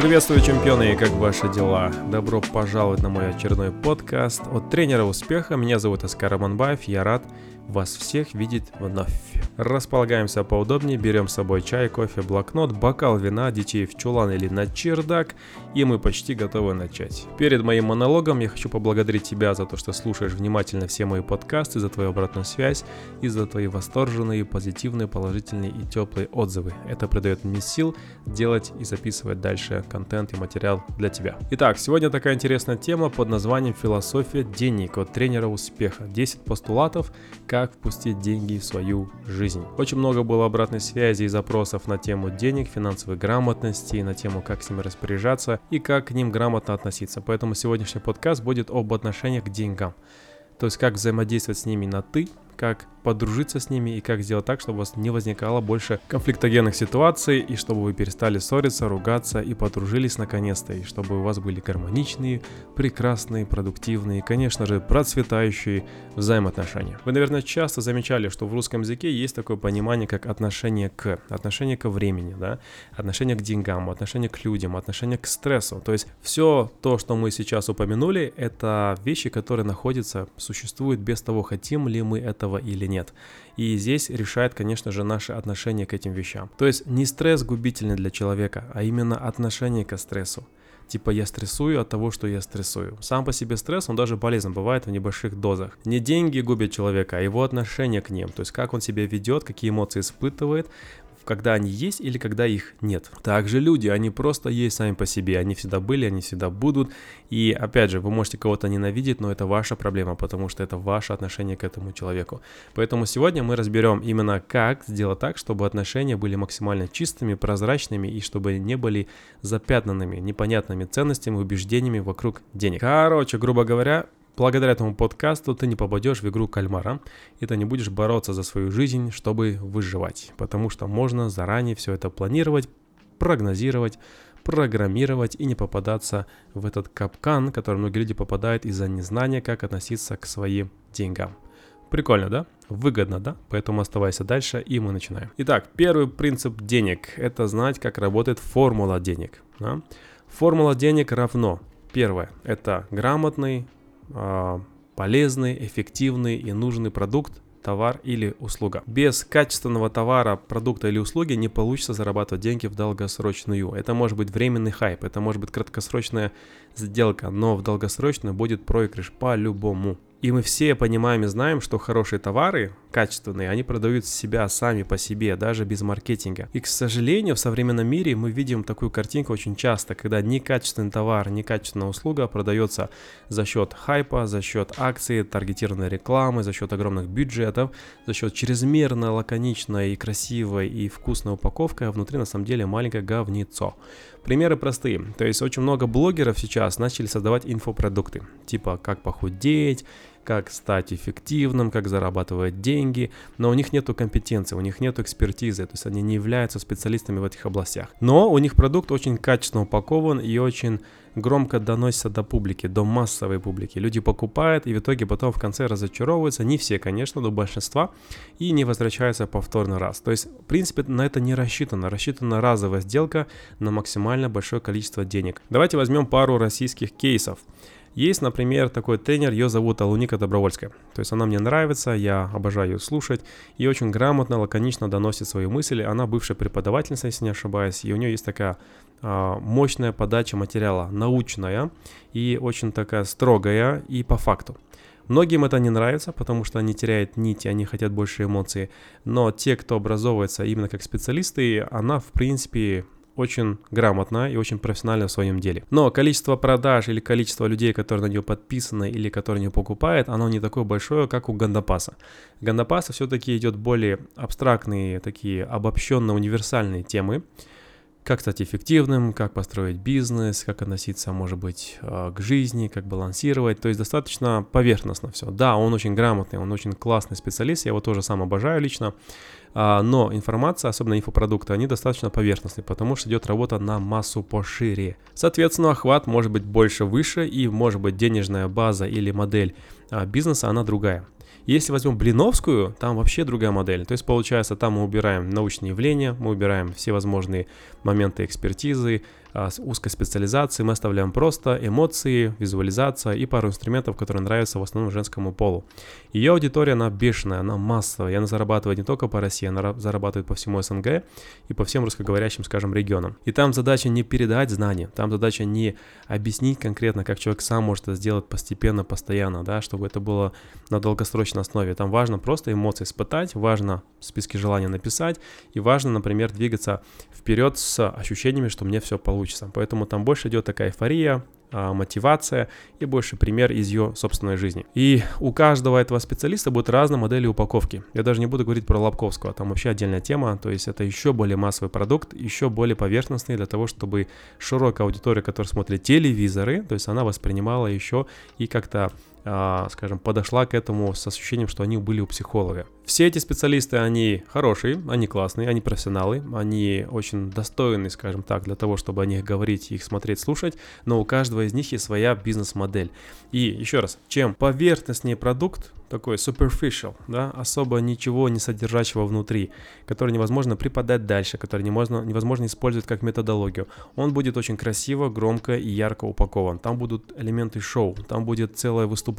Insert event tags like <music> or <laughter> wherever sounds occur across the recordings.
Приветствую, чемпионы, и как ваши дела? Добро пожаловать на мой очередной подкаст от тренера успеха. Меня зовут Оскар Аманбаев, я рад вас всех видеть вновь. Располагаемся поудобнее, берем с собой чай, кофе, блокнот, бокал вина, детей в чулан или на чердак, и мы почти готовы начать. Перед моим монологом я хочу поблагодарить тебя за то, что слушаешь внимательно все мои подкасты, за твою обратную связь и за твои восторженные, позитивные, положительные и теплые отзывы. Это придает мне сил делать и записывать дальше контент и материал для тебя. Итак, сегодня такая интересная тема под названием «Философия денег от тренера успеха». 10 постулатов, как впустить деньги в свою жизнь. Очень много было обратной связи и запросов на тему денег, финансовой грамотности, на тему, как с ними распоряжаться и как к ним грамотно относиться. Поэтому сегодняшний подкаст будет об отношениях к деньгам. То есть как взаимодействовать с ними на «ты», как подружиться с ними и как сделать так, чтобы у вас не возникало больше конфликтогенных ситуаций, и чтобы вы перестали ссориться, ругаться и подружились наконец-то, и чтобы у вас были гармоничные, прекрасные, продуктивные и, конечно же, процветающие взаимоотношения. Вы, наверное, часто замечали, что в русском языке есть такое понимание, как отношение к, отношение к времени, да, отношение к деньгам, отношение к людям, отношение к стрессу. То есть все то, что мы сейчас упомянули, это вещи, которые находятся, существуют без того, хотим ли мы этого или нет. И здесь решает, конечно же, наше отношение к этим вещам. То есть не стресс губительный для человека, а именно отношение к стрессу. Типа я стрессую от того, что я стрессую. Сам по себе стресс, он даже полезен бывает в небольших дозах. Не деньги губят человека, а его отношение к ним. То есть как он себя ведет, какие эмоции испытывает, когда они есть или когда их нет. Также люди, они просто есть сами по себе, они всегда были, они всегда будут. И опять же, вы можете кого-то ненавидеть, но это ваша проблема, потому что это ваше отношение к этому человеку. Поэтому сегодня мы разберем именно как сделать так, чтобы отношения были максимально чистыми, прозрачными и чтобы не были запятнанными непонятными ценностями, убеждениями вокруг денег. Короче, грубо говоря, Благодаря этому подкасту ты не попадешь в игру кальмара, и ты не будешь бороться за свою жизнь, чтобы выживать, потому что можно заранее все это планировать, прогнозировать, программировать и не попадаться в этот капкан, в который многие люди попадают из-за незнания, как относиться к своим деньгам. Прикольно, да? Выгодно, да? Поэтому оставайся дальше, и мы начинаем. Итак, первый принцип денег – это знать, как работает формула денег. Да? Формула денег равно Первое – это грамотный, полезный, эффективный и нужный продукт, товар или услуга. Без качественного товара, продукта или услуги не получится зарабатывать деньги в долгосрочную. Это может быть временный хайп, это может быть краткосрочная сделка, но в долгосрочную будет проигрыш по-любому. И мы все понимаем и знаем, что хорошие товары, качественные, они продают себя сами по себе, даже без маркетинга. И, к сожалению, в современном мире мы видим такую картинку очень часто, когда некачественный товар, некачественная услуга продается за счет хайпа, за счет акций, таргетированной рекламы, за счет огромных бюджетов, за счет чрезмерно лаконичной и красивой и вкусной упаковки, а внутри на самом деле маленькое говнецо. Примеры простые. То есть очень много блогеров сейчас начали создавать инфопродукты, типа как похудеть, как стать эффективным, как зарабатывать деньги, но у них нет компетенции, у них нет экспертизы, то есть они не являются специалистами в этих областях. Но у них продукт очень качественно упакован и очень громко доносится до публики, до массовой публики. Люди покупают и в итоге потом в конце разочаровываются, не все, конечно, но большинства, и не возвращаются повторный раз. То есть, в принципе, на это не рассчитано. Рассчитана разовая сделка на максимально большое количество денег. Давайте возьмем пару российских кейсов. Есть, например, такой тренер, ее зовут Алуника Добровольская. То есть она мне нравится, я обожаю ее слушать и очень грамотно, лаконично доносит свои мысли. Она бывшая преподавательница, если не ошибаюсь, и у нее есть такая а, мощная подача материала, научная и очень такая строгая и по факту. Многим это не нравится, потому что они теряют нити, они хотят больше эмоций. Но те, кто образовывается именно как специалисты, она, в принципе, очень грамотно и очень профессионально в своем деле. Но количество продаж или количество людей, которые на нее подписаны или которые не покупают, оно не такое большое, как у Гандапаса. Гандапаса все-таки идет более абстрактные, такие обобщенно универсальные темы, как стать эффективным, как построить бизнес, как относиться, может быть, э, к жизни, как балансировать. То есть достаточно поверхностно все. Да, он очень грамотный, он очень классный специалист, я его тоже сам обожаю лично. А, но информация, особенно инфопродукты, они достаточно поверхностные, потому что идет работа на массу пошире. Соответственно, охват может быть больше выше и может быть денежная база или модель а, бизнеса, она другая. Если возьмем Блиновскую, там вообще другая модель. То есть получается, там мы убираем научные явления, мы убираем все возможные моменты экспертизы, с узкой специализацией, мы оставляем просто эмоции, визуализация и пару инструментов, которые нравятся в основном женскому полу. Ее аудитория, она бешеная, она массовая, и она зарабатывает не только по России, она зарабатывает по всему СНГ и по всем русскоговорящим, скажем, регионам. И там задача не передать знания, там задача не объяснить конкретно, как человек сам может это сделать постепенно, постоянно, да, чтобы это было на долгосрочной основе. Там важно просто эмоции испытать, важно списки желаний написать, и важно, например, двигаться вперед с ощущениями, что мне все получится. Поэтому там больше идет такая эйфория, а, мотивация и больше пример из ее собственной жизни. И у каждого этого специалиста будет разные модели упаковки. Я даже не буду говорить про Лобковского, там вообще отдельная тема, то есть это еще более массовый продукт, еще более поверхностный для того, чтобы широкая аудитория, которая смотрит телевизоры, то есть она воспринимала еще и как-то скажем, подошла к этому с ощущением, что они были у психолога. Все эти специалисты, они хорошие, они классные, они профессионалы, они очень достойны, скажем так, для того, чтобы о них говорить, их смотреть, слушать, но у каждого из них есть своя бизнес-модель. И еще раз, чем поверхностнее продукт, такой superficial, да, особо ничего не содержащего внутри, который невозможно преподать дальше, который невозможно, невозможно использовать как методологию. Он будет очень красиво, громко и ярко упакован. Там будут элементы шоу, там будет целое выступление,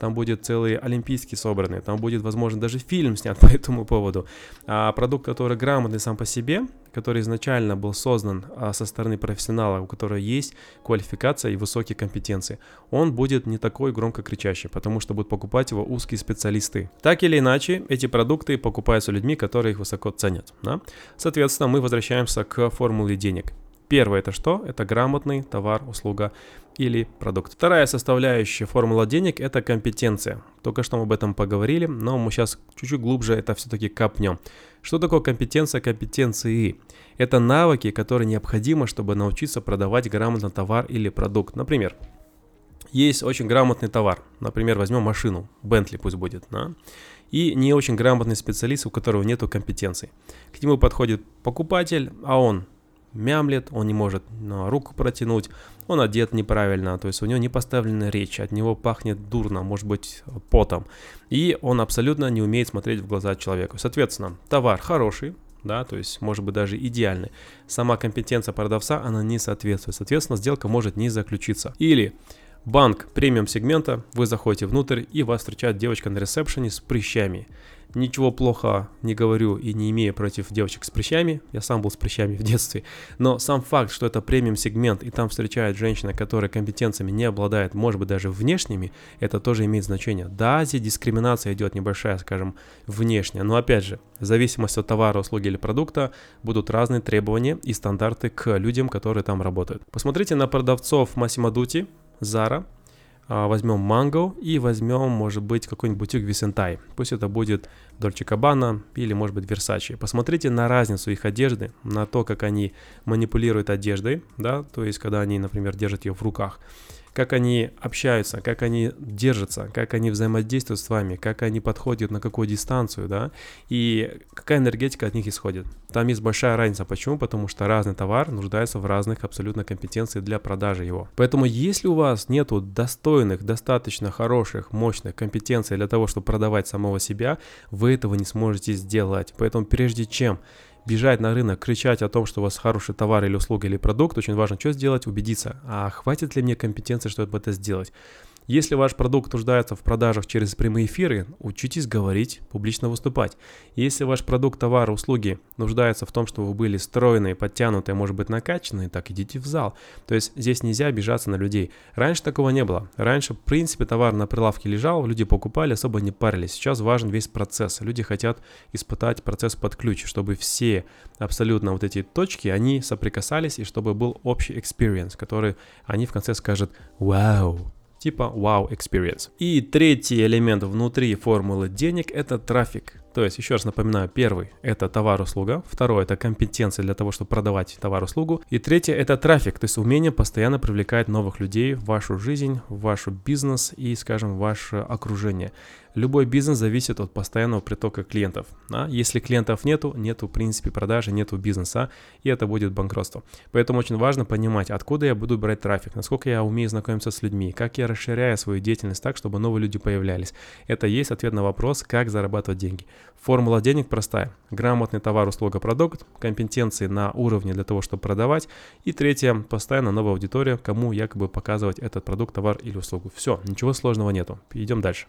там будет целые олимпийские собраны, там будет, возможно, даже фильм снят <laughs> по этому поводу. А продукт, который грамотный сам по себе, который изначально был создан а, со стороны профессионала, у которого есть квалификация и высокие компетенции, он будет не такой громко кричащий, потому что будут покупать его узкие специалисты. Так или иначе, эти продукты покупаются людьми, которые их высоко ценят. Да? Соответственно, мы возвращаемся к формуле денег. Первое это что? Это грамотный товар, услуга или продукт. Вторая составляющая формула денег – это компетенция. Только что мы об этом поговорили, но мы сейчас чуть-чуть глубже это все-таки капнем. Что такое компетенция компетенции? Это навыки, которые необходимы, чтобы научиться продавать грамотно товар или продукт. Например, есть очень грамотный товар. Например, возьмем машину, Bentley пусть будет, да? и не очень грамотный специалист, у которого нет компетенций. К нему подходит покупатель, а он мямлет, он не может руку протянуть, он одет неправильно, то есть у него не поставлена речь, от него пахнет дурно, может быть потом, и он абсолютно не умеет смотреть в глаза человеку. Соответственно, товар хороший, да, то есть может быть даже идеальный. Сама компетенция продавца, она не соответствует, соответственно, сделка может не заключиться. Или банк премиум сегмента, вы заходите внутрь и вас встречает девочка на ресепшене с прыщами. Ничего плохо не говорю и не имею против девочек с прыщами. Я сам был с прыщами в детстве. Но сам факт, что это премиум сегмент и там встречает женщина, которая компетенциями не обладает, может быть даже внешними, это тоже имеет значение. Да, здесь дискриминация идет небольшая, скажем, внешняя. Но опять же, в зависимости от товара, услуги или продукта будут разные требования и стандарты к людям, которые там работают. Посмотрите на продавцов Massimo Dutti, Zara, возьмем Mango и возьмем, может быть, какой-нибудь бутик Висентай. Пусть это будет Dolce Gabbana или, может быть, Versace. Посмотрите на разницу их одежды, на то, как они манипулируют одеждой, да, то есть, когда они, например, держат ее в руках как они общаются, как они держатся, как они взаимодействуют с вами, как они подходят на какую дистанцию, да, и какая энергетика от них исходит. Там есть большая разница. Почему? Потому что разный товар нуждается в разных абсолютно компетенциях для продажи его. Поэтому если у вас нету достойных, достаточно хороших, мощных компетенций для того, чтобы продавать самого себя, вы этого не сможете сделать. Поэтому прежде чем бежать на рынок, кричать о том, что у вас хороший товар или услуга или продукт, очень важно что сделать, убедиться, а хватит ли мне компетенции, чтобы это сделать. Если ваш продукт нуждается в продажах через прямые эфиры, учитесь говорить, публично выступать. Если ваш продукт, товар, услуги нуждается в том, чтобы вы были стройные, подтянутые, может быть накачанные, так идите в зал. То есть здесь нельзя обижаться на людей. Раньше такого не было. Раньше, в принципе, товар на прилавке лежал, люди покупали, особо не парились. Сейчас важен весь процесс. Люди хотят испытать процесс под ключ, чтобы все абсолютно вот эти точки, они соприкасались, и чтобы был общий experience, который они в конце скажут «Вау!» Типа wow experience. И третий элемент внутри формулы денег это трафик. То есть, еще раз напоминаю, первый – это товар-услуга, второй – это компетенция для того, чтобы продавать товар-услугу, и третье – это трафик, то есть умение постоянно привлекать новых людей в вашу жизнь, в ваш бизнес и, скажем, в ваше окружение. Любой бизнес зависит от постоянного притока клиентов. Да? Если клиентов нету, нету в принципе продажи, нету бизнеса, и это будет банкротство. Поэтому очень важно понимать, откуда я буду брать трафик, насколько я умею знакомиться с людьми, как я расширяю свою деятельность так, чтобы новые люди появлялись. Это есть ответ на вопрос, как зарабатывать деньги. Формула денег простая. Грамотный товар, услуга, продукт, компетенции на уровне для того, чтобы продавать. И третье, постоянно новая аудитория, кому якобы показывать этот продукт, товар или услугу. Все, ничего сложного нету. Идем дальше.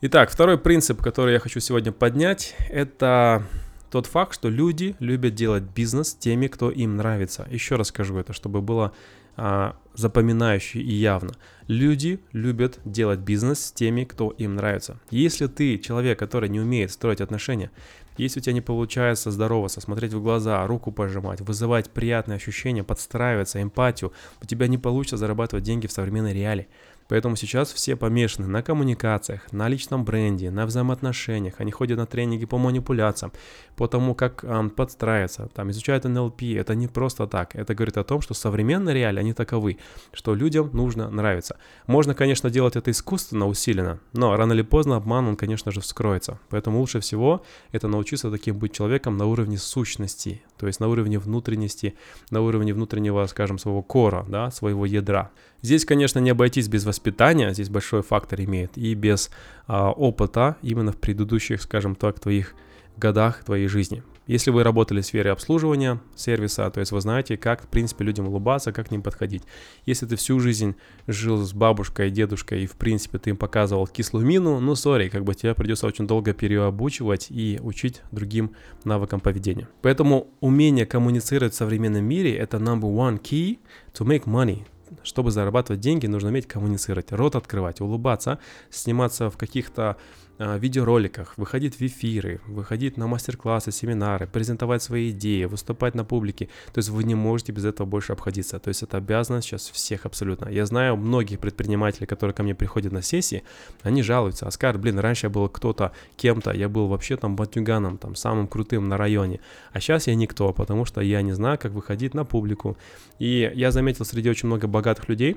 Итак, второй принцип, который я хочу сегодня поднять, это тот факт, что люди любят делать бизнес теми, кто им нравится. Еще раз скажу это, чтобы было а, запоминающе и явно. Люди любят делать бизнес с теми, кто им нравится. Если ты человек, который не умеет строить отношения, если у тебя не получается здороваться, смотреть в глаза, руку пожимать, вызывать приятные ощущения, подстраиваться, эмпатию, у тебя не получится зарабатывать деньги в современной реалии. Поэтому сейчас все помешаны на коммуникациях, на личном бренде, на взаимоотношениях. Они ходят на тренинги по манипуляциям, по тому, как эм, подстраиваться, там, изучают НЛП. Это не просто так. Это говорит о том, что современные реалии, они таковы, что людям нужно нравиться. Можно, конечно, делать это искусственно, усиленно, но рано или поздно обман, он, конечно же, вскроется. Поэтому лучше всего это научиться таким быть человеком на уровне сущности, то есть на уровне внутренности, на уровне внутреннего, скажем, своего кора, да, своего ядра. Здесь, конечно, не обойтись без воспитания, здесь большой фактор имеет, и без а, опыта именно в предыдущих, скажем так, твоих годах твоей жизни. Если вы работали в сфере обслуживания сервиса, то есть вы знаете, как, в принципе, людям улыбаться, как к ним подходить. Если ты всю жизнь жил с бабушкой, дедушкой, и, в принципе, ты им показывал кислую мину, ну, сори, как бы тебе придется очень долго переобучивать и учить другим навыкам поведения. Поэтому умение коммуницировать в современном мире – это number one key to make money – чтобы зарабатывать деньги, нужно уметь коммуницировать, рот открывать, улыбаться, сниматься в каких-то видеороликах, выходить в эфиры, выходить на мастер-классы, семинары, презентовать свои идеи, выступать на публике. То есть вы не можете без этого больше обходиться. То есть это обязанность сейчас всех абсолютно. Я знаю многих предпринимателей, которые ко мне приходят на сессии, они жалуются. Оскар, блин, раньше я был кто-то, кем-то, я был вообще там батюганом, там самым крутым на районе. А сейчас я никто, потому что я не знаю, как выходить на публику. И я заметил среди очень много богатых людей,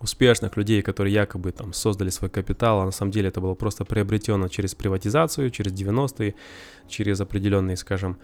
успешных людей, которые якобы там создали свой капитал, а на самом деле это было просто приобретено через приватизацию, через 90-е, через определенные, скажем,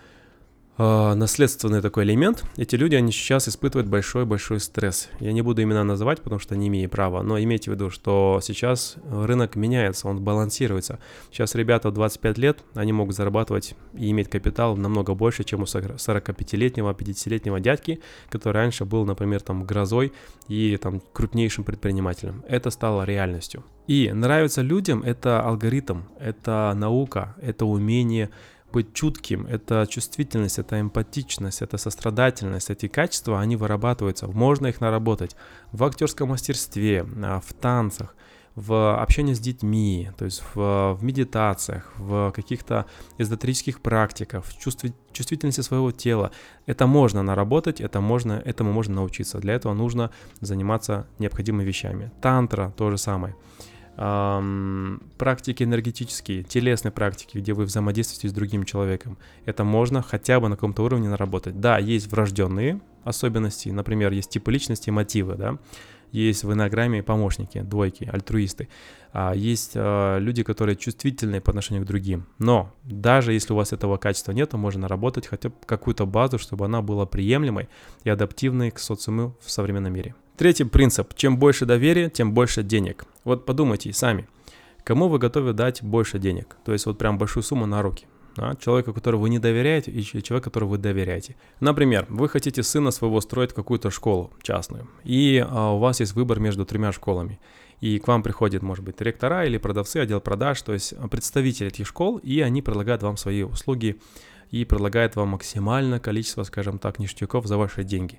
э, наследственный такой элемент, эти люди, они сейчас испытывают большой-большой стресс. Я не буду имена называть, потому что не имею права, но имейте в виду, что сейчас рынок меняется, он балансируется. Сейчас ребята в 25 лет, они могут зарабатывать и иметь капитал намного больше, чем у 45-летнего, 50-летнего дядьки, который раньше был, например, там грозой и там крупнейшим предпринимателем. Это стало реальностью. И нравится людям это алгоритм, это наука, это умение быть чутким, это чувствительность, это эмпатичность, это сострадательность, эти качества, они вырабатываются, можно их наработать в актерском мастерстве, а, в танцах, в общении с детьми, то есть в, в медитациях, в каких-то эзотерических практиках, в чувстве, чувствительности своего тела. Это можно наработать, это можно, этому можно научиться. Для этого нужно заниматься необходимыми вещами. Тантра то же самое эм, практики энергетические, телесные практики, где вы взаимодействуете с другим человеком. Это можно хотя бы на каком-то уровне наработать. Да, есть врожденные особенности, например, есть типы личности, мотивы, да, есть в инограмме помощники, двойки, альтруисты. А есть а, люди, которые чувствительны по отношению к другим. Но даже если у вас этого качества нет, то можно наработать хотя бы какую-то базу, чтобы она была приемлемой и адаптивной к социуму в современном мире. Третий принцип. Чем больше доверия, тем больше денег. Вот подумайте сами, кому вы готовы дать больше денег? То есть вот прям большую сумму на руки. Да? Человека, которого вы не доверяете, и человека, которого вы доверяете. Например, вы хотите сына своего строить какую-то школу частную, и а, у вас есть выбор между тремя школами. И к вам приходит, может быть, директора или продавцы, отдел продаж, то есть представители этих школ, и они предлагают вам свои услуги и предлагают вам максимальное количество, скажем так, ништяков за ваши деньги.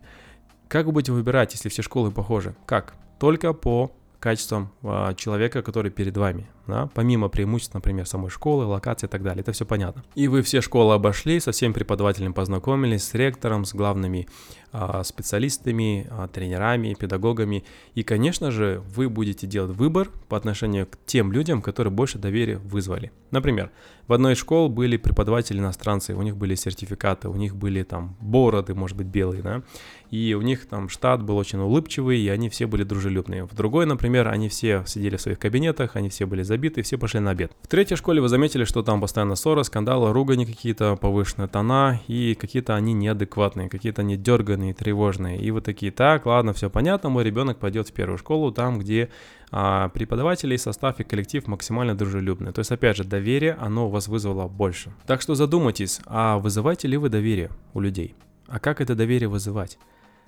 Как вы будете выбирать, если все школы похожи? Как? Только по качествам а, человека, который перед вами да, помимо преимуществ, например, самой школы, локации и так далее, это все понятно. И вы все школы обошли, со всеми преподавателями познакомились, с ректором, с главными а, специалистами, а, тренерами, педагогами, и, конечно же, вы будете делать выбор по отношению к тем людям, которые больше доверия вызвали. Например, в одной из школ были преподаватели иностранцы, у них были сертификаты, у них были там бороды, может быть, белые, да, и у них там штат был очень улыбчивый, и они все были дружелюбные. В другой, например, они все сидели в своих кабинетах, они все были забиты, все пошли на обед. В третьей школе вы заметили, что там постоянно ссоры, скандалы, ругани какие-то, повышенные тона, и какие-то они неадекватные, какие-то они дерганные, тревожные. И вы такие, так, ладно, все понятно, мой ребенок пойдет в первую школу, там, где а, преподаватели, состав и коллектив максимально дружелюбны. То есть, опять же, доверие, оно у вас вызвало больше. Так что задумайтесь, а вызываете ли вы доверие у людей? А как это доверие вызывать?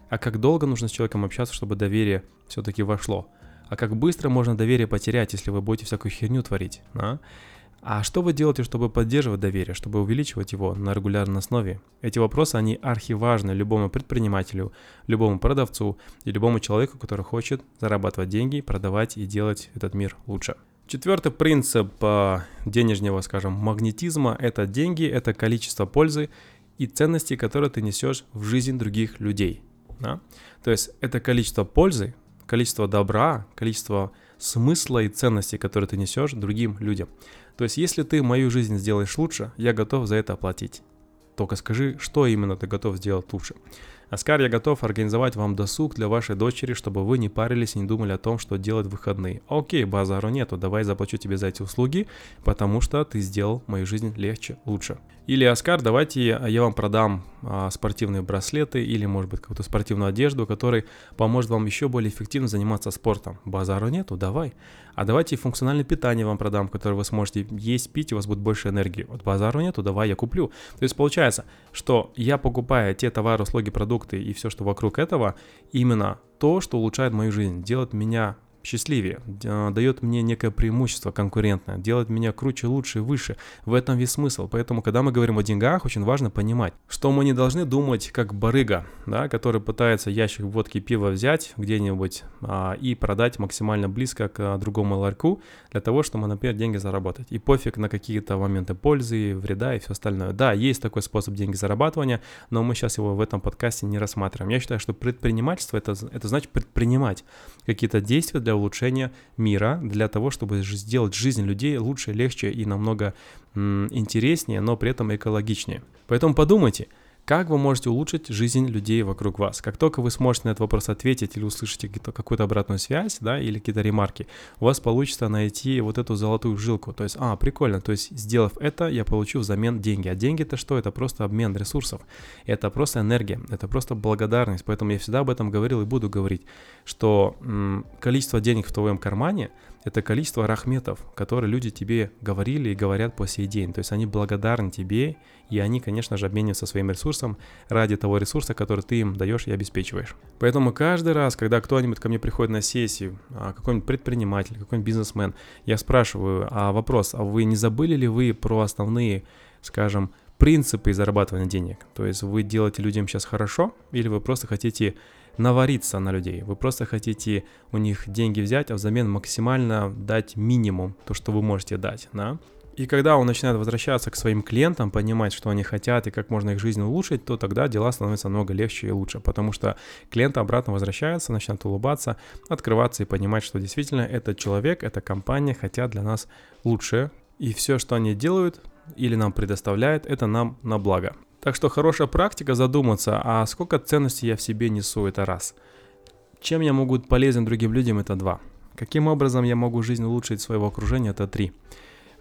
А как долго нужно с человеком общаться, чтобы доверие все-таки вошло? А как быстро можно доверие потерять, если вы будете всякую херню творить? А? А что вы делаете, чтобы поддерживать доверие, чтобы увеличивать его на регулярной основе? Эти вопросы, они архиважны любому предпринимателю, любому продавцу и любому человеку, который хочет зарабатывать деньги, продавать и делать этот мир лучше. Четвертый принцип э, денежного, скажем, магнетизма – это деньги, это количество пользы и ценностей, которые ты несешь в жизнь других людей. Да? То есть это количество пользы, количество добра, количество смысла и ценностей, которые ты несешь другим людям. То есть, если ты мою жизнь сделаешь лучше, я готов за это оплатить. Только скажи, что именно ты готов сделать лучше. Оскар, я готов организовать вам досуг для вашей дочери, чтобы вы не парились и не думали о том, что делать в выходные. Окей, базару нету, давай заплачу тебе за эти услуги, потому что ты сделал мою жизнь легче, лучше. Или, Оскар, давайте я вам продам а, спортивные браслеты или, может быть, какую-то спортивную одежду, которая поможет вам еще более эффективно заниматься спортом. Базару нету, давай. А давайте функциональное питание вам продам, которое вы сможете есть, пить, и у вас будет больше энергии. Вот базару нету, давай я куплю. То есть получается, что я покупаю те товары, услуги, продукты и все, что вокруг этого, именно то, что улучшает мою жизнь, делает меня счастливее, дает мне некое преимущество конкурентное, делает меня круче, лучше выше. В этом весь смысл. Поэтому, когда мы говорим о деньгах, очень важно понимать, что мы не должны думать как барыга, да, который пытается ящик водки пива взять где-нибудь а, и продать максимально близко к а, другому ларьку для того, чтобы, например, деньги заработать. И пофиг на какие-то моменты пользы, вреда и все остальное. Да, есть такой способ деньги зарабатывания, но мы сейчас его в этом подкасте не рассматриваем. Я считаю, что предпринимательство это, это значит предпринимать какие-то действия для улучшения мира, для того, чтобы сделать жизнь людей лучше, легче и намного интереснее, но при этом экологичнее. Поэтому подумайте – как вы можете улучшить жизнь людей вокруг вас? Как только вы сможете на этот вопрос ответить или услышите какую-то обратную связь, да, или какие-то ремарки, у вас получится найти вот эту золотую жилку. То есть, а, прикольно, то есть, сделав это, я получу взамен деньги. А деньги это что? Это просто обмен ресурсов. Это просто энергия, это просто благодарность. Поэтому я всегда об этом говорил и буду говорить, что м- количество денег в твоем кармане – это количество рахметов, которые люди тебе говорили и говорят по сей день. То есть они благодарны тебе, и они, конечно же, обмениваются своим ресурсом ради того ресурса, который ты им даешь и обеспечиваешь. Поэтому каждый раз, когда кто-нибудь ко мне приходит на сессию, а, какой-нибудь предприниматель, какой-нибудь бизнесмен, я спрашиваю, а вопрос, а вы не забыли ли вы про основные, скажем, принципы зарабатывания денег? То есть вы делаете людям сейчас хорошо, или вы просто хотите навариться на людей. Вы просто хотите у них деньги взять, а взамен максимально дать минимум, то, что вы можете дать, да? И когда он начинает возвращаться к своим клиентам, понимать, что они хотят и как можно их жизнь улучшить, то тогда дела становятся намного легче и лучше, потому что клиенты обратно возвращаются, начинают улыбаться, открываться и понимать, что действительно этот человек, эта компания хотят для нас лучше, и все, что они делают или нам предоставляют, это нам на благо. Так что хорошая практика задуматься, а сколько ценностей я в себе несу, это раз. Чем я могу быть полезен другим людям, это два. Каким образом я могу жизнь улучшить своего окружения, это три.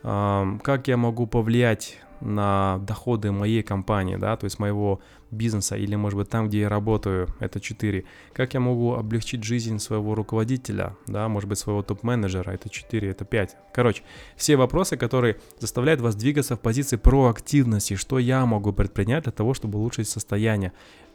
Как я могу повлиять на доходы моей компании, да, то есть моего бизнеса или, может быть, там, где я работаю, это 4. Как я могу облегчить жизнь своего руководителя, да, может быть, своего топ-менеджера, это 4, это 5. Короче, все вопросы, которые заставляют вас двигаться в позиции проактивности, что я могу предпринять для того, чтобы улучшить состояние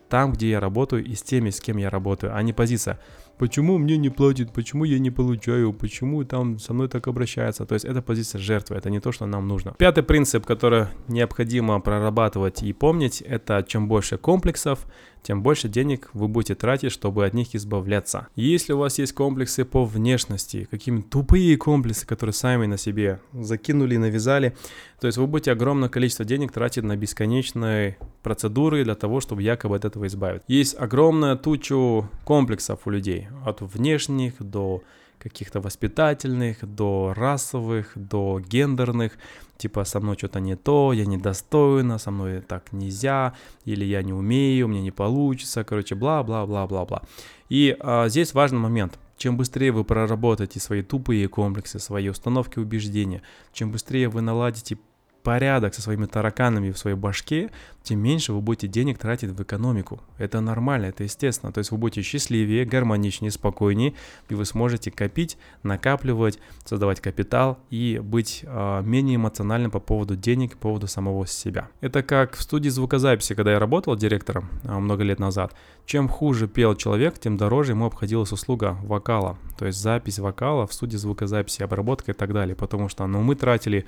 там, где я работаю и с теми, с кем я работаю, а не позиция почему мне не платят, почему я не получаю, почему там со мной так обращаются. То есть это позиция жертвы, это не то, что нам нужно. Пятый принцип, который необходимо прорабатывать и помнить, это чем больше комплексов, тем больше денег вы будете тратить, чтобы от них избавляться. Если у вас есть комплексы по внешности, какие-то тупые комплексы, которые сами на себе закинули навязали, то есть вы будете огромное количество денег тратить на бесконечные процедуры для того, чтобы якобы от этого избавить. Есть огромная тучу комплексов у людей, от внешних до каких-то воспитательных, до расовых, до гендерных, типа со мной что-то не то, я недостойна, со мной так нельзя, или я не умею, мне не получится, короче, бла-бла-бла-бла-бла. И а, здесь важный момент. Чем быстрее вы проработаете свои тупые комплексы, свои установки убеждения, чем быстрее вы наладите порядок со своими тараканами в своей башке, тем меньше вы будете денег тратить в экономику. Это нормально, это естественно. То есть вы будете счастливее, гармоничнее, спокойнее, и вы сможете копить, накапливать, создавать капитал и быть э, менее эмоциональным по поводу денег, по поводу самого себя. Это как в студии звукозаписи, когда я работал директором э, много лет назад. Чем хуже пел человек, тем дороже ему обходилась услуга вокала. То есть запись вокала в студии звукозаписи, обработка и так далее. Потому что ну, мы тратили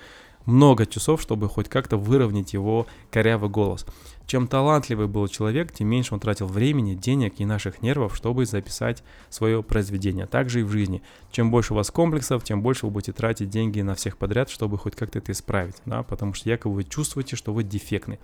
много часов, чтобы хоть как-то выровнять его корявый голос. Чем талантливый был человек, тем меньше он тратил времени, денег и наших нервов, чтобы записать свое произведение. Также и в жизни. Чем больше у вас комплексов, тем больше вы будете тратить деньги на всех подряд, чтобы хоть как-то это исправить, да, потому что якобы вы чувствуете, что вы дефектны.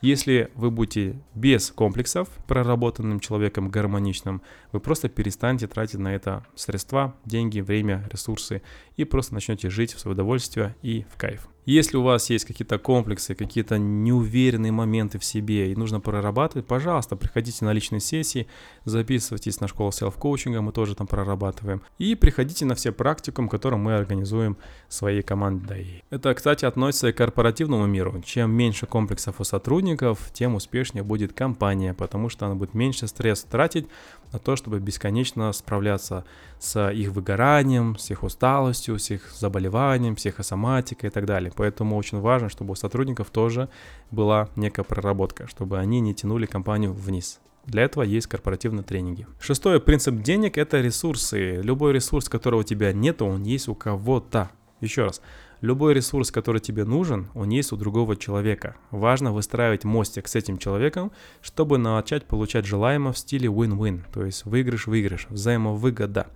Если вы будете без комплексов, проработанным человеком, гармоничным, вы просто перестанете тратить на это средства, деньги, время, ресурсы и просто начнете жить в свое удовольствие и в кайф. Если у вас есть какие-то комплексы, какие-то неуверенные моменты в себе и нужно прорабатывать, пожалуйста, приходите на личные сессии, записывайтесь на школу селф-коучинга, мы тоже там прорабатываем. И приходите на все практикум, которые мы организуем своей командой. Это, кстати, относится и к корпоративному миру. Чем меньше комплексов у сотрудников, тем успешнее будет компания, потому что она будет меньше стресса тратить на то, чтобы бесконечно справляться с их выгоранием, с их усталостью, с их заболеванием, психосоматикой и так далее. Поэтому очень важно, чтобы у сотрудников тоже была некая проработка, чтобы они не тянули компанию вниз. Для этого есть корпоративные тренинги. Шестой принцип денег – это ресурсы. Любой ресурс, которого у тебя нет, он есть у кого-то. Еще раз, любой ресурс, который тебе нужен, он есть у другого человека. Важно выстраивать мостик с этим человеком, чтобы начать получать желаемое в стиле win-win, то есть выигрыш-выигрыш, взаимовыгода.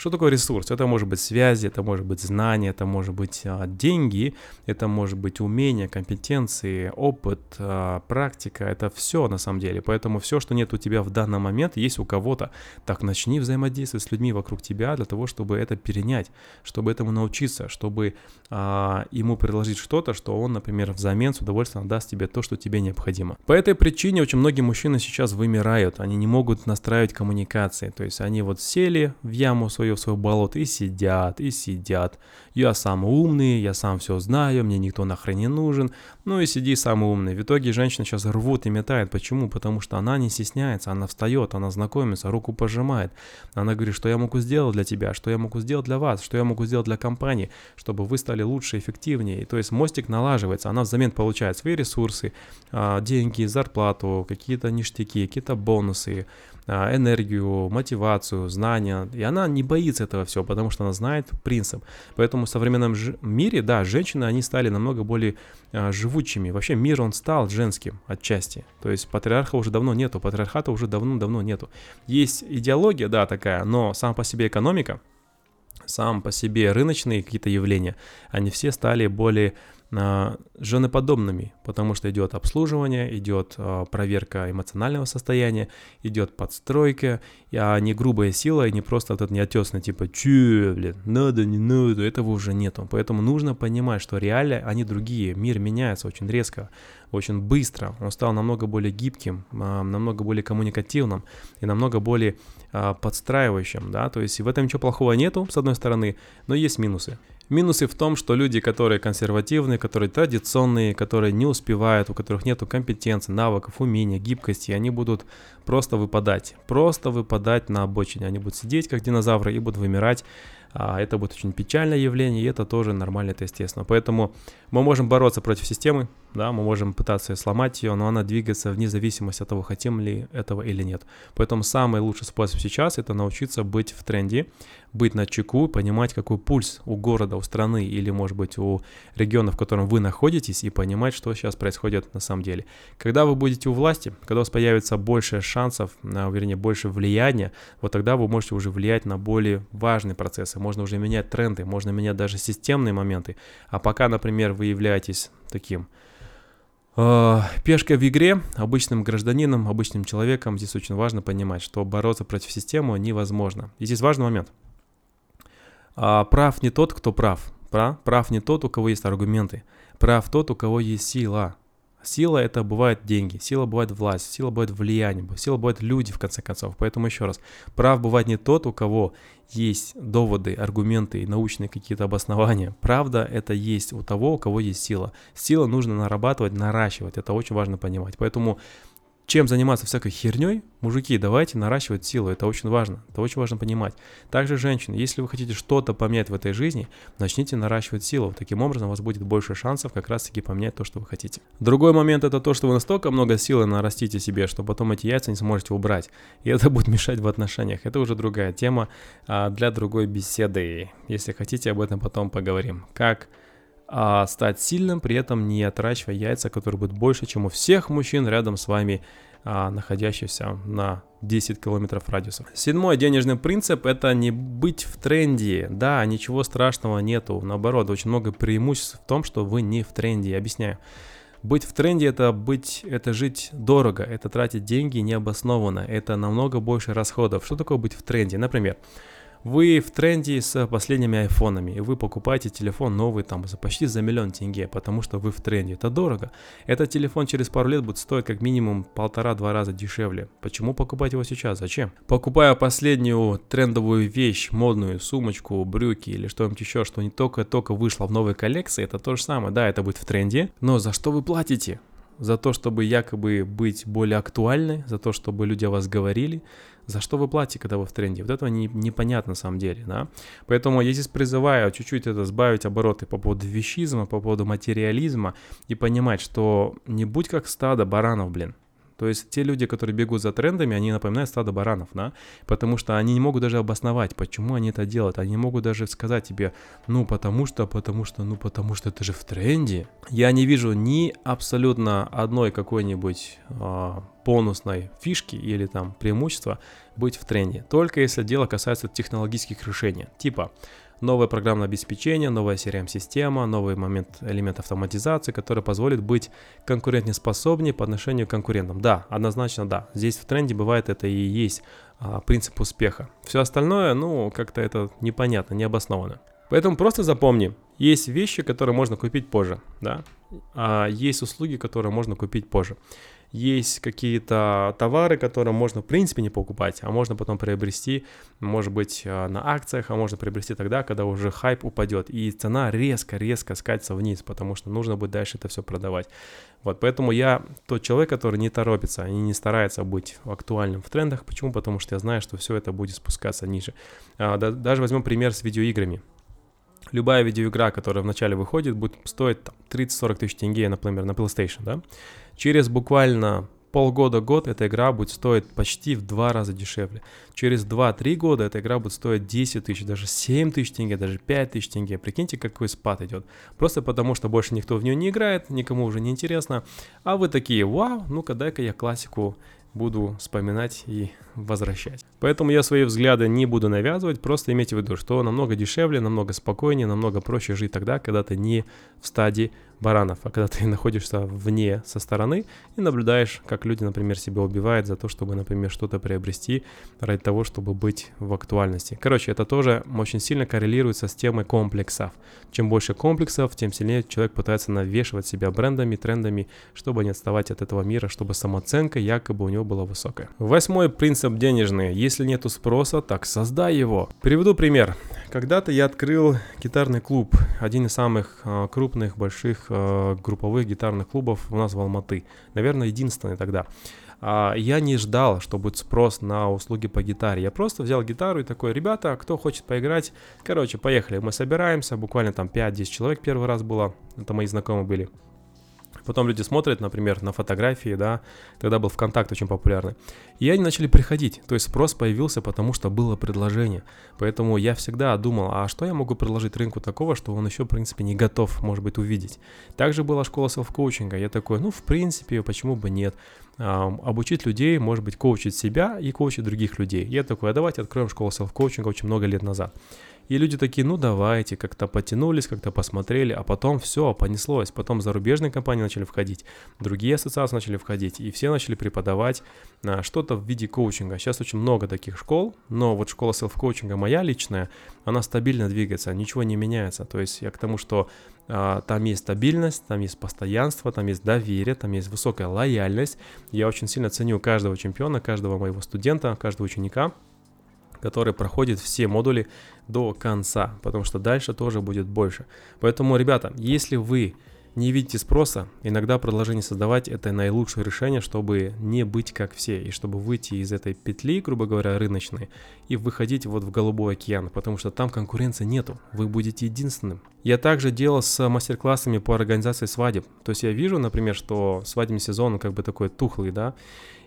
Что такое ресурс? Это может быть связи, это может быть знания, это может быть а, деньги, это может быть умения, компетенции, опыт, а, практика. Это все на самом деле. Поэтому все, что нет у тебя в данный момент, есть у кого-то. Так начни взаимодействовать с людьми вокруг тебя для того, чтобы это перенять, чтобы этому научиться, чтобы а, ему предложить что-то, что он, например, взамен с удовольствием даст тебе то, что тебе необходимо. По этой причине очень многие мужчины сейчас вымирают. Они не могут настраивать коммуникации. То есть они вот сели в яму свою в свое болото и сидят, и сидят. Я сам умный, я сам все знаю, мне никто нахрен не нужен. Ну и сиди самый умный. В итоге женщина сейчас рвут и метает. Почему? Потому что она не стесняется, она встает, она знакомится, руку пожимает. Она говорит, что я могу сделать для тебя, что я могу сделать для вас, что я могу сделать для компании, чтобы вы стали лучше, эффективнее. И то есть мостик налаживается, она взамен получает свои ресурсы, а, деньги, зарплату, какие-то ништяки, какие-то бонусы, энергию, мотивацию, знания. И она не боится этого всего, потому что она знает принцип. Поэтому в современном мире, да, женщины, они стали намного более а, живучими. Вообще мир, он стал женским отчасти. То есть патриарха уже давно нету, патриархата уже давно-давно нету. Есть идеология, да, такая, но сам по себе экономика, сам по себе рыночные какие-то явления, они все стали более женоподобными, потому что идет обслуживание, идет а, проверка эмоционального состояния, идет подстройка, а не грубая сила, и не просто этот неотесный типа «Че, блин, надо, не надо», этого уже нету. Поэтому нужно понимать, что реалии, они другие, мир меняется очень резко, очень быстро, он стал намного более гибким, а, намного более коммуникативным и намного более а, подстраивающим, да, то есть в этом ничего плохого нету, с одной стороны, но есть минусы. Минусы в том, что люди, которые консервативные, которые традиционные, которые не успевают, у которых нет компетенции, навыков, умения, гибкости, они будут просто выпадать. Просто выпадать на обочине. Они будут сидеть как динозавры и будут вымирать а, это будет очень печальное явление, и это тоже нормально, это естественно. Поэтому мы можем бороться против системы, да, мы можем пытаться сломать ее, но она двигается вне зависимости от того, хотим ли этого или нет. Поэтому самый лучший способ сейчас это научиться быть в тренде, быть на чеку, понимать, какой пульс у города, у страны или, может быть, у региона, в котором вы находитесь, и понимать, что сейчас происходит на самом деле. Когда вы будете у власти, когда у вас появится больше шансов, вернее, больше влияния, вот тогда вы можете уже влиять на более важные процессы, можно уже менять тренды, можно менять даже системные моменты. А пока, например, вы являетесь таким э, пешкой в игре, обычным гражданином, обычным человеком, здесь очень важно понимать, что бороться против системы невозможно. И здесь важный момент. А, прав не тот, кто. Прав, прав не тот, у кого есть аргументы. Прав тот, у кого есть сила. Сила это бывает деньги, сила бывает власть, сила бывает влияние, сила бывает люди в конце концов. Поэтому еще раз, прав бывает не тот, у кого есть доводы, аргументы и научные какие-то обоснования. Правда это есть у того, у кого есть сила. Сила нужно нарабатывать, наращивать, это очень важно понимать. Поэтому чем заниматься всякой херней, мужики, давайте наращивать силу, это очень важно, это очень важно понимать. Также женщины, если вы хотите что-то поменять в этой жизни, начните наращивать силу, таким образом у вас будет больше шансов как раз таки поменять то, что вы хотите. Другой момент это то, что вы настолько много силы нарастите себе, что потом эти яйца не сможете убрать, и это будет мешать в отношениях. Это уже другая тема а, для другой беседы. Если хотите, об этом потом поговорим. Как а стать сильным, при этом не отращивая яйца, которые будут больше, чем у всех мужчин рядом с вами, а, находящихся на 10 километров радиуса. Седьмой денежный принцип – это не быть в тренде. Да, ничего страшного нету, наоборот, очень много преимуществ в том, что вы не в тренде. Я объясняю. Быть в тренде это быть, это жить дорого, это тратить деньги необоснованно, это намного больше расходов. Что такое быть в тренде? Например, вы в тренде с последними айфонами, и вы покупаете телефон новый там за почти за миллион тенге, потому что вы в тренде. Это дорого. Этот телефон через пару лет будет стоить как минимум полтора-два раза дешевле. Почему покупать его сейчас? Зачем? Покупая последнюю трендовую вещь, модную сумочку, брюки или что-нибудь еще, что не только-только вышло в новой коллекции, это то же самое. Да, это будет в тренде, но за что вы платите? За то, чтобы якобы быть более актуальной, за то, чтобы люди о вас говорили, за что вы платите, когда вы в тренде? Вот этого не, непонятно на самом деле, да. Поэтому я здесь призываю чуть-чуть это сбавить обороты по поводу вещизма, по поводу материализма и понимать, что не будь как стадо баранов, блин. То есть те люди, которые бегут за трендами, они напоминают стадо баранов, да, потому что они не могут даже обосновать, почему они это делают, они не могут даже сказать тебе, ну потому что, потому что, ну потому что это же в тренде. Я не вижу ни абсолютно одной какой-нибудь э, бонусной фишки или там преимущества быть в тренде, только если дело касается технологических решений, типа новое программное обеспечение, новая CRM-система, новый момент, элемент автоматизации, который позволит быть конкурентноспособнее по отношению к конкурентам. Да, однозначно да. Здесь в тренде бывает это и есть а, принцип успеха. Все остальное, ну, как-то это непонятно, необоснованно. Поэтому просто запомни, есть вещи, которые можно купить позже, да, а есть услуги, которые можно купить позже есть какие-то товары, которые можно в принципе не покупать, а можно потом приобрести, может быть, э, на акциях, а можно приобрести тогда, когда уже хайп упадет, и цена резко-резко скатится вниз, потому что нужно будет дальше это все продавать. Вот, поэтому я тот человек, который не торопится и не старается быть актуальным в трендах. Почему? Потому что я знаю, что все это будет спускаться ниже. А, да, даже возьмем пример с видеоиграми любая видеоигра, которая вначале выходит, будет стоить 30-40 тысяч тенге, например, на PlayStation, да? Через буквально полгода-год эта игра будет стоить почти в два раза дешевле. Через 2-3 года эта игра будет стоить 10 тысяч, даже 7 тысяч тенге, даже 5 тысяч тенге. Прикиньте, какой спад идет. Просто потому, что больше никто в нее не играет, никому уже не интересно. А вы такие, вау, ну-ка дай-ка я классику буду вспоминать и возвращать. Поэтому я свои взгляды не буду навязывать, просто имейте в виду, что намного дешевле, намного спокойнее, намного проще жить тогда, когда ты не в стадии баранов, а когда ты <laughs> находишься вне со стороны и наблюдаешь, как люди, например, себя убивают за то, чтобы, например, что-то приобрести ради того, чтобы быть в актуальности. Короче, это тоже очень сильно коррелируется с темой комплексов. Чем больше комплексов, тем сильнее человек пытается навешивать себя брендами, трендами, чтобы не отставать от этого мира, чтобы самооценка якобы у него была высокая. Восьмой принцип денежный. Если нету спроса, так создай его. Приведу пример. Когда-то я открыл гитарный клуб, один из самых э, крупных, больших групповых гитарных клубов у нас в Алматы. Наверное, единственный тогда. А, я не ждал, что будет спрос на услуги по гитаре. Я просто взял гитару и такой, ребята, кто хочет поиграть, короче, поехали. Мы собираемся, буквально там 5-10 человек первый раз было, это мои знакомые были. Потом люди смотрят, например, на фотографии, да, тогда был ВКонтакт очень популярный. И они начали приходить, то есть спрос появился, потому что было предложение. Поэтому я всегда думал, а что я могу предложить рынку такого, что он еще, в принципе, не готов, может быть, увидеть. Также была школа селф-коучинга, я такой, ну, в принципе, почему бы нет. Обучить людей, может быть, коучить себя и коучить других людей. Я такой, а давайте откроем школу селф-коучинга очень много лет назад. И люди такие, ну давайте, как-то потянулись, как-то посмотрели, а потом все, понеслось. Потом зарубежные компании начали входить, другие ассоциации начали входить, и все начали преподавать а, что-то в виде коучинга. Сейчас очень много таких школ, но вот школа селф-коучинга моя личная, она стабильно двигается, ничего не меняется. То есть я к тому, что а, там есть стабильность, там есть постоянство, там есть доверие, там есть высокая лояльность. Я очень сильно ценю каждого чемпиона, каждого моего студента, каждого ученика, который проходит все модули до конца, потому что дальше тоже будет больше. Поэтому, ребята, если вы не видите спроса, иногда предложение создавать это наилучшее решение, чтобы не быть как все, и чтобы выйти из этой петли, грубо говоря, рыночной, и выходить вот в голубой океан, потому что там конкуренции нету, вы будете единственным. Я также делал с мастер-классами по организации свадеб, то есть я вижу, например, что свадебный сезон как бы такой тухлый, да,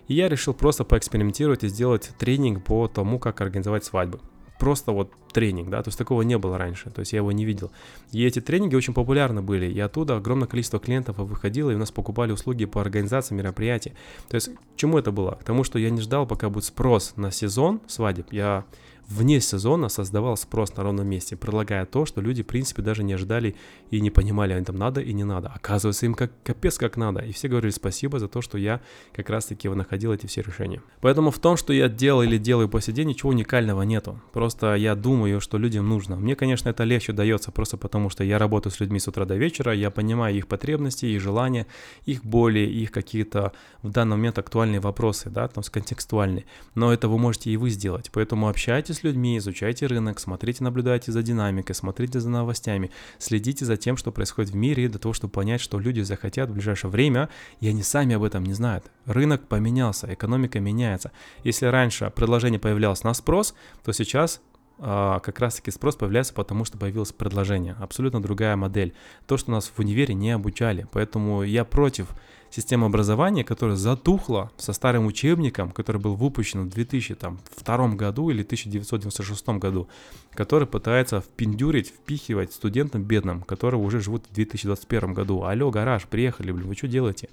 и я решил просто поэкспериментировать и сделать тренинг по тому, как организовать свадьбы просто вот тренинг, да, то есть такого не было раньше, то есть я его не видел. И эти тренинги очень популярны были, и оттуда огромное количество клиентов выходило, и у нас покупали услуги по организации мероприятий. То есть к чему это было? К тому, что я не ждал, пока будет спрос на сезон свадеб, я вне сезона создавал спрос на ровном месте, предлагая то, что люди, в принципе, даже не ожидали и не понимали, им там надо и не надо. Оказывается, им как капец как надо. И все говорили спасибо за то, что я как раз-таки находил эти все решения. Поэтому в том, что я делал или делаю по сей день, ничего уникального нету. Просто я думаю, что людям нужно. Мне, конечно, это легче дается просто потому, что я работаю с людьми с утра до вечера, я понимаю их потребности, их желания, их боли, их какие-то в данный момент актуальные вопросы, да, там, контекстуальные. Но это вы можете и вы сделать. Поэтому общайтесь с людьми, изучайте рынок, смотрите, наблюдайте за динамикой, смотрите за новостями, следите за тем, что происходит в мире, для того, чтобы понять, что люди захотят в ближайшее время, и они сами об этом не знают. Рынок поменялся, экономика меняется. Если раньше предложение появлялось на спрос, то сейчас как раз-таки спрос появляется, потому что появилось предложение. Абсолютно другая модель. То, что нас в универе не обучали. Поэтому я против системы образования, которая затухла со старым учебником, который был выпущен в 2002 году или 1996 году, который пытается впендюрить, впихивать студентам бедным, которые уже живут в 2021 году. Алло, гараж, приехали, блин, вы что делаете?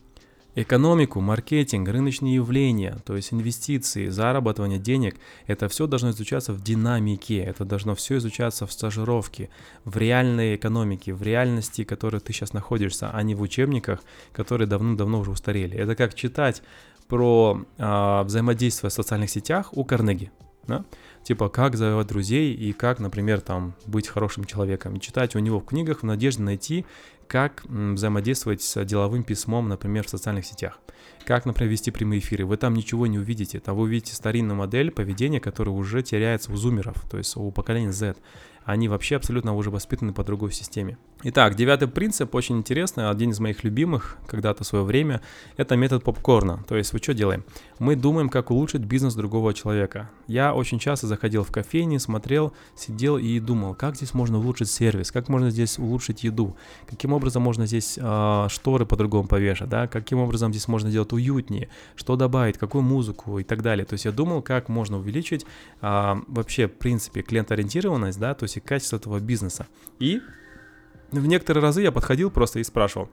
Экономику, маркетинг, рыночные явления, то есть инвестиции, зарабатывание денег, это все должно изучаться в динамике, это должно все изучаться в стажировке, в реальной экономике, в реальности, в которой ты сейчас находишься, а не в учебниках, которые давно-давно уже устарели. Это как читать про э, взаимодействие в социальных сетях у Карнеги. Да? Типа, как завоевать друзей и как, например, там, быть хорошим человеком. И читать у него в книгах в надежде найти как взаимодействовать с деловым письмом, например, в социальных сетях. Как, например, вести прямые эфиры. Вы там ничего не увидите. Там вы увидите старинную модель поведения, которая уже теряется у зумеров, то есть у поколения Z они вообще абсолютно уже воспитаны по другой системе. Итак, девятый принцип очень интересный, один из моих любимых когда-то в свое время, это метод попкорна. То есть, вы что делаем? Мы думаем, как улучшить бизнес другого человека. Я очень часто заходил в кофейни, смотрел, сидел и думал, как здесь можно улучшить сервис, как можно здесь улучшить еду, каким образом можно здесь э, шторы по-другому повешать, да, каким образом здесь можно делать уютнее, что добавить, какую музыку и так далее. То есть я думал, как можно увеличить э, вообще, в принципе, клиент-ориентированность, да, то есть и качество этого бизнеса. И в некоторые разы я подходил просто и спрашивал,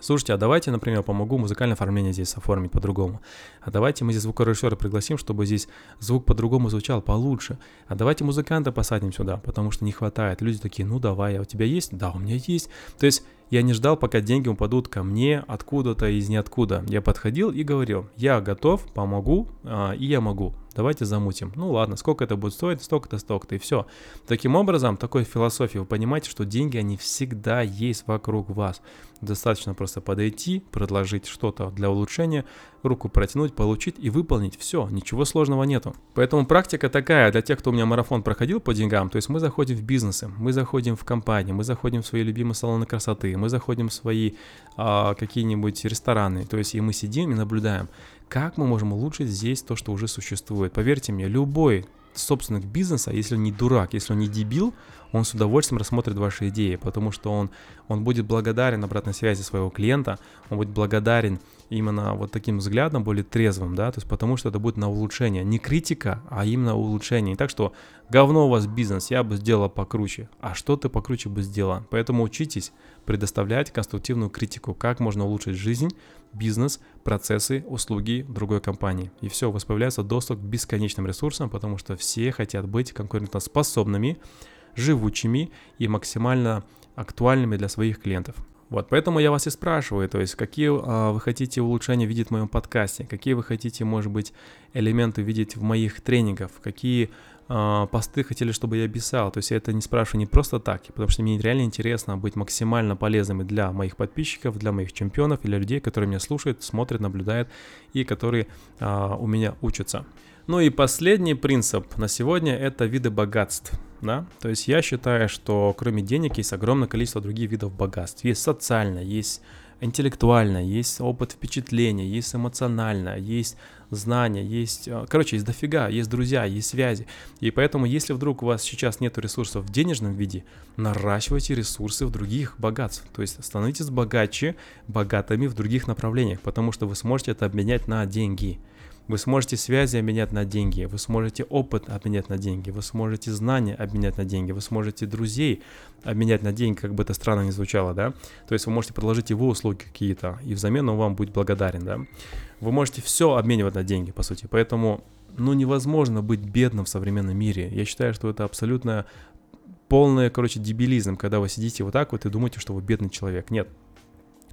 Слушайте, а давайте, например, помогу музыкальное оформление здесь оформить по-другому. А давайте мы здесь звукорежиссера пригласим, чтобы здесь звук по-другому звучал, получше. А давайте музыканта посадим сюда, потому что не хватает. Люди такие, ну давай, а у тебя есть? Да, у меня есть. То есть я не ждал, пока деньги упадут ко мне откуда-то из ниоткуда. Я подходил и говорил, я готов, помогу, а, и я могу давайте замутим. Ну ладно, сколько это будет стоить, столько-то, столько-то, и все. Таким образом, такой философией вы понимаете, что деньги, они всегда есть вокруг вас. Достаточно просто подойти, предложить что-то для улучшения, руку протянуть, получить и выполнить. Все, ничего сложного нету. Поэтому практика такая для тех, кто у меня марафон проходил по деньгам. То есть мы заходим в бизнесы, мы заходим в компании, мы заходим в свои любимые салоны красоты, мы заходим в свои а, какие-нибудь рестораны. То есть и мы сидим и наблюдаем, как мы можем улучшить здесь то, что уже существует? Поверьте мне, любой собственник бизнеса, если он не дурак, если он не дебил, он с удовольствием рассмотрит ваши идеи, потому что он, он будет благодарен обратной связи своего клиента, он будет благодарен именно вот таким взглядом, более трезвым, да, то есть потому что это будет на улучшение, не критика, а именно улучшение. И так что говно у вас бизнес, я бы сделала покруче, а что ты покруче бы сделала? Поэтому учитесь предоставлять конструктивную критику, как можно улучшить жизнь, бизнес, процессы, услуги другой компании. И все, у вас появляется доступ к бесконечным ресурсам, потому что все хотят быть конкурентоспособными, живучими и максимально актуальными для своих клиентов. Вот, поэтому я вас и спрашиваю, то есть какие а, вы хотите улучшения видеть в моем подкасте, какие вы хотите, может быть, элементы видеть в моих тренингах, какие а, посты хотели, чтобы я писал. То есть я это не спрашиваю не просто так, потому что мне реально интересно быть максимально полезными для моих подписчиков, для моих чемпионов или людей, которые меня слушают, смотрят, наблюдают и которые а, у меня учатся. Ну и последний принцип на сегодня – это виды богатств. Да? То есть я считаю, что кроме денег есть огромное количество других видов богатств. Есть социальное, есть интеллектуальное, есть опыт впечатления, есть эмоциональное, есть знания, есть... Э, короче, есть дофига, есть друзья, есть связи. И поэтому, если вдруг у вас сейчас нет ресурсов в денежном виде, наращивайте ресурсы в других богатств. То есть становитесь богаче, богатыми в других направлениях, потому что вы сможете это обменять на деньги. Вы сможете связи обменять на деньги, вы сможете опыт обменять на деньги, вы сможете знания обменять на деньги, вы сможете друзей обменять на деньги, как бы это странно ни звучало, да? То есть вы можете предложить его услуги какие-то, и взамен он вам будет благодарен, да? Вы можете все обменивать на деньги, по сути, поэтому, ну, невозможно быть бедным в современном мире. Я считаю, что это абсолютно полный, короче, дебилизм, когда вы сидите вот так вот и думаете, что вы бедный человек. Нет,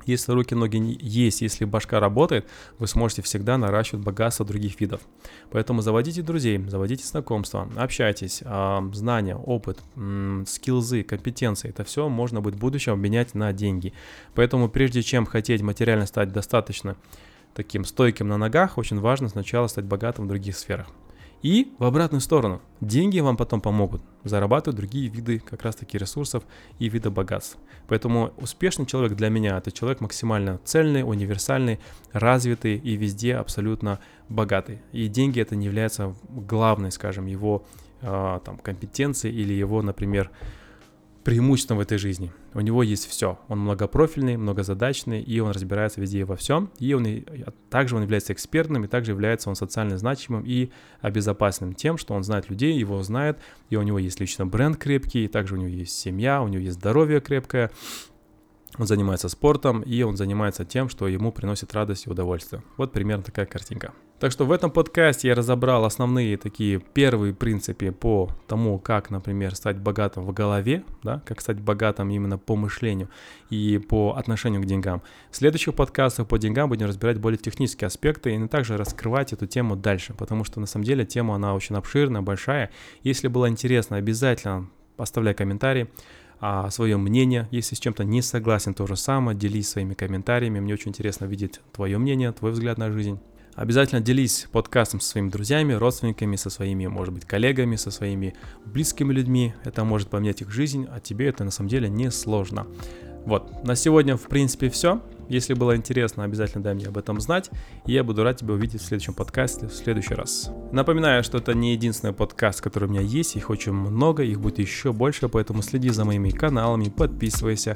если руки, ноги есть, если башка работает, вы сможете всегда наращивать богатство других видов. Поэтому заводите друзей, заводите знакомства, общайтесь, э, знания, опыт, скиллзы, компетенции. Это все можно будет в будущем обменять на деньги. Поэтому прежде чем хотеть материально стать достаточно таким стойким на ногах, очень важно сначала стать богатым в других сферах. И в обратную сторону. Деньги вам потом помогут зарабатывать другие виды как раз таки ресурсов и вида богатств. Поэтому успешный человек для меня это человек максимально цельный, универсальный, развитый и везде абсолютно богатый. И деньги это не является главной, скажем, его э, там, компетенцией или его, например, преимуществом в этой жизни. У него есть все. Он многопрофильный, многозадачный, и он разбирается везде и во всем. И он и, также он является экспертным, и также является он социально значимым и обезопасенным тем, что он знает людей, его знает, и у него есть лично бренд крепкий, и также у него есть семья, у него есть здоровье крепкое, он занимается спортом, и он занимается тем, что ему приносит радость и удовольствие. Вот примерно такая картинка. Так что в этом подкасте я разобрал основные такие первые принципы по тому, как, например, стать богатым в голове, да, как стать богатым именно по мышлению и по отношению к деньгам. В следующих подкастах по деньгам будем разбирать более технические аспекты и также раскрывать эту тему дальше, потому что на самом деле тема она очень обширная, большая. Если было интересно, обязательно оставляй комментарий а, свое мнение. Если с чем-то не согласен, то же самое, делись своими комментариями. Мне очень интересно видеть твое мнение, твой взгляд на жизнь. Обязательно делись подкастом со своими друзьями, родственниками, со своими, может быть, коллегами, со своими близкими людьми. Это может поменять их жизнь, а тебе это на самом деле не сложно. Вот, на сегодня, в принципе, все. Если было интересно, обязательно дай мне об этом знать, и я буду рад тебя увидеть в следующем подкасте в следующий раз. Напоминаю, что это не единственный подкаст, который у меня есть, их очень много, их будет еще больше, поэтому следи за моими каналами, подписывайся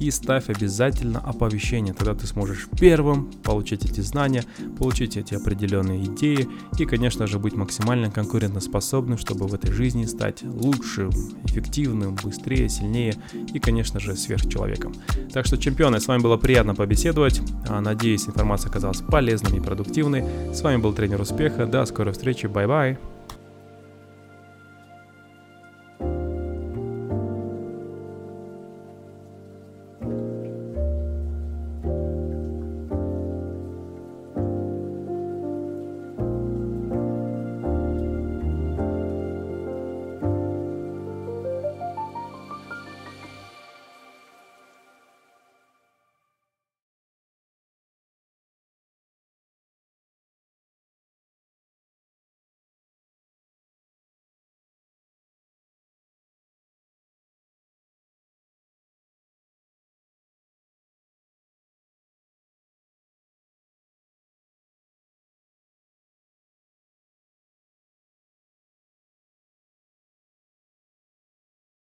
и ставь обязательно оповещение, тогда ты сможешь первым получить эти знания, получить эти определенные идеи и, конечно же, быть максимально конкурентоспособным, чтобы в этой жизни стать лучшим, эффективным, быстрее, сильнее и, конечно же, сверхчеловеком. Так что, чемпионы, с вами было приятно побеседовать побеседовать. А, надеюсь, информация оказалась полезной и продуктивной. С вами был тренер успеха. До скорой встречи. Bye-bye.